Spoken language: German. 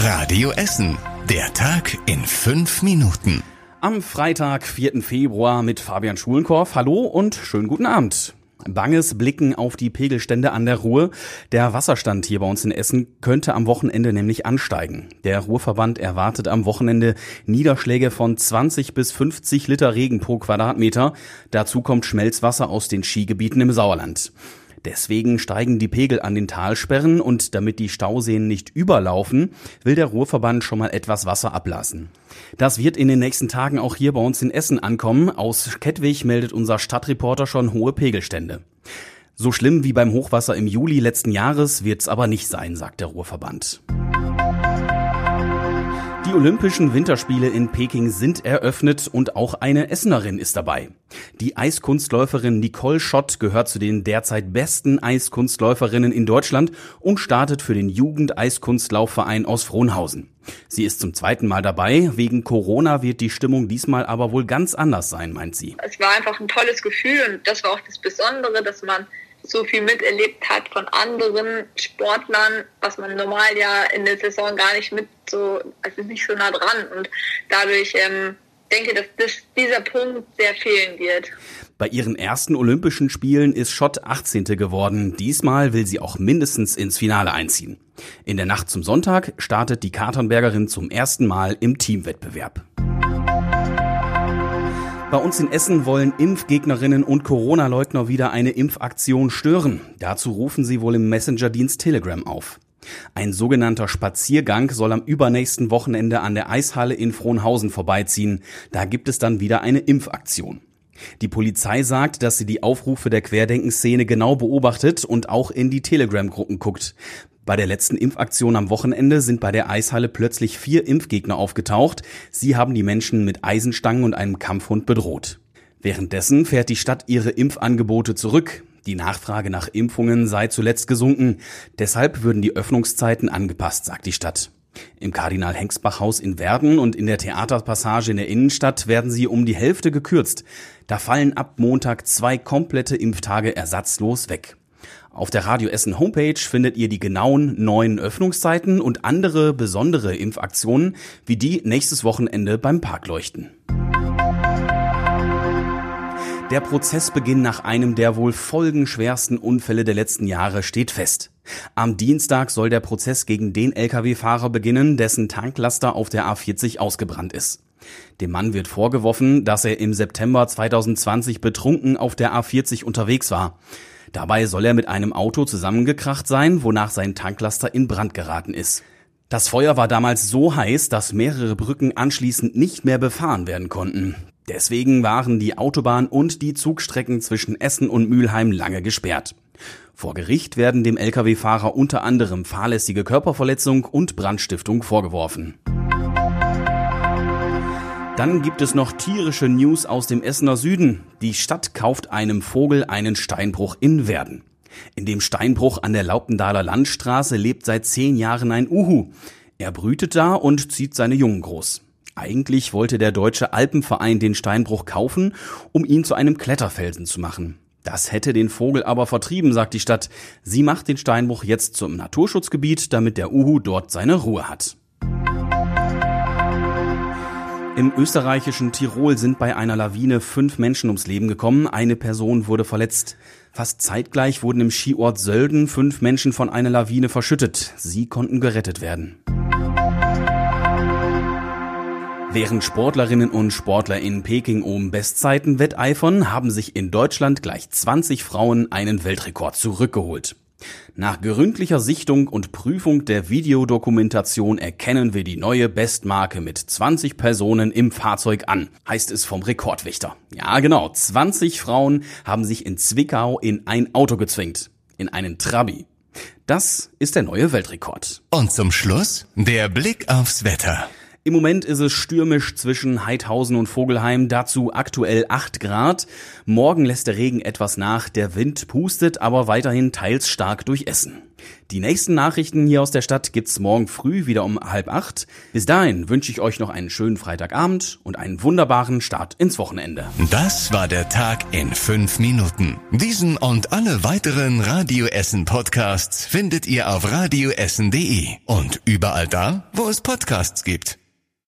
Radio Essen. Der Tag in fünf Minuten. Am Freitag, 4. Februar mit Fabian Schulenkorf. Hallo und schönen guten Abend. Banges Blicken auf die Pegelstände an der Ruhr. Der Wasserstand hier bei uns in Essen könnte am Wochenende nämlich ansteigen. Der Ruhrverband erwartet am Wochenende Niederschläge von 20 bis 50 Liter Regen pro Quadratmeter. Dazu kommt Schmelzwasser aus den Skigebieten im Sauerland. Deswegen steigen die Pegel an den Talsperren und damit die Stauseen nicht überlaufen, will der Ruhrverband schon mal etwas Wasser ablassen. Das wird in den nächsten Tagen auch hier bei uns in Essen ankommen. Aus Kettwig meldet unser Stadtreporter schon hohe Pegelstände. So schlimm wie beim Hochwasser im Juli letzten Jahres wird's aber nicht sein, sagt der Ruhrverband. Die Olympischen Winterspiele in Peking sind eröffnet und auch eine Essenerin ist dabei. Die Eiskunstläuferin Nicole Schott gehört zu den derzeit besten Eiskunstläuferinnen in Deutschland und startet für den Jugend-Eiskunstlaufverein aus Frohnhausen. Sie ist zum zweiten Mal dabei. Wegen Corona wird die Stimmung diesmal aber wohl ganz anders sein, meint sie. Es war einfach ein tolles Gefühl und das war auch das Besondere, dass man so viel miterlebt hat von anderen Sportlern, was man normal ja in der Saison gar nicht mit so, also nicht so nah dran. Und dadurch ähm, denke, dass das, dieser Punkt sehr fehlen wird. Bei ihren ersten Olympischen Spielen ist Schott 18. geworden. Diesmal will sie auch mindestens ins Finale einziehen. In der Nacht zum Sonntag startet die Katernbergerin zum ersten Mal im Teamwettbewerb. Bei uns in Essen wollen Impfgegnerinnen und Corona-Leugner wieder eine Impfaktion stören. Dazu rufen sie wohl im Messenger-Dienst Telegram auf. Ein sogenannter Spaziergang soll am übernächsten Wochenende an der Eishalle in Frohnhausen vorbeiziehen. Da gibt es dann wieder eine Impfaktion. Die Polizei sagt, dass sie die Aufrufe der Querdenkenszene genau beobachtet und auch in die Telegram-Gruppen guckt. Bei der letzten Impfaktion am Wochenende sind bei der Eishalle plötzlich vier Impfgegner aufgetaucht. Sie haben die Menschen mit Eisenstangen und einem Kampfhund bedroht. Währenddessen fährt die Stadt ihre Impfangebote zurück. Die Nachfrage nach Impfungen sei zuletzt gesunken. Deshalb würden die Öffnungszeiten angepasst, sagt die Stadt. Im Kardinal Hengsbach Haus in Werden und in der Theaterpassage in der Innenstadt werden sie um die Hälfte gekürzt. Da fallen ab Montag zwei komplette Impftage ersatzlos weg. Auf der Radio Essen Homepage findet ihr die genauen neuen Öffnungszeiten und andere besondere Impfaktionen, wie die nächstes Wochenende beim Parkleuchten. Der Prozessbeginn nach einem der wohl folgenschwersten Unfälle der letzten Jahre steht fest. Am Dienstag soll der Prozess gegen den Lkw-Fahrer beginnen, dessen Tanklaster auf der A40 ausgebrannt ist. Dem Mann wird vorgeworfen, dass er im September 2020 betrunken auf der A40 unterwegs war. Dabei soll er mit einem Auto zusammengekracht sein, wonach sein Tanklaster in Brand geraten ist. Das Feuer war damals so heiß, dass mehrere Brücken anschließend nicht mehr befahren werden konnten. Deswegen waren die Autobahn und die Zugstrecken zwischen Essen und Mülheim lange gesperrt. Vor Gericht werden dem Lkw-Fahrer unter anderem fahrlässige Körperverletzung und Brandstiftung vorgeworfen. Dann gibt es noch tierische News aus dem Essener Süden. Die Stadt kauft einem Vogel einen Steinbruch in Werden. In dem Steinbruch an der Lauptendaler Landstraße lebt seit zehn Jahren ein Uhu. Er brütet da und zieht seine Jungen groß. Eigentlich wollte der Deutsche Alpenverein den Steinbruch kaufen, um ihn zu einem Kletterfelsen zu machen. Das hätte den Vogel aber vertrieben, sagt die Stadt. Sie macht den Steinbruch jetzt zum Naturschutzgebiet, damit der Uhu dort seine Ruhe hat. Im österreichischen Tirol sind bei einer Lawine fünf Menschen ums Leben gekommen, eine Person wurde verletzt. Fast zeitgleich wurden im Skiort Sölden fünf Menschen von einer Lawine verschüttet. Sie konnten gerettet werden. Während Sportlerinnen und Sportler in Peking um Bestzeiten wetteifern, haben sich in Deutschland gleich 20 Frauen einen Weltrekord zurückgeholt. Nach gründlicher Sichtung und Prüfung der Videodokumentation erkennen wir die neue Bestmarke mit 20 Personen im Fahrzeug an, heißt es vom Rekordwächter. Ja, genau, 20 Frauen haben sich in Zwickau in ein Auto gezwingt, in einen Trabi. Das ist der neue Weltrekord. Und zum Schluss der Blick aufs Wetter. Im Moment ist es stürmisch zwischen Heidhausen und Vogelheim, dazu aktuell 8 Grad. Morgen lässt der Regen etwas nach, der Wind pustet aber weiterhin teils stark durch Essen. Die nächsten Nachrichten hier aus der Stadt gibt's morgen früh wieder um halb acht. Bis dahin wünsche ich euch noch einen schönen Freitagabend und einen wunderbaren Start ins Wochenende. Das war der Tag in fünf Minuten. Diesen und alle weiteren Radio Essen Podcasts findet ihr auf radioessen.de und überall da, wo es Podcasts gibt.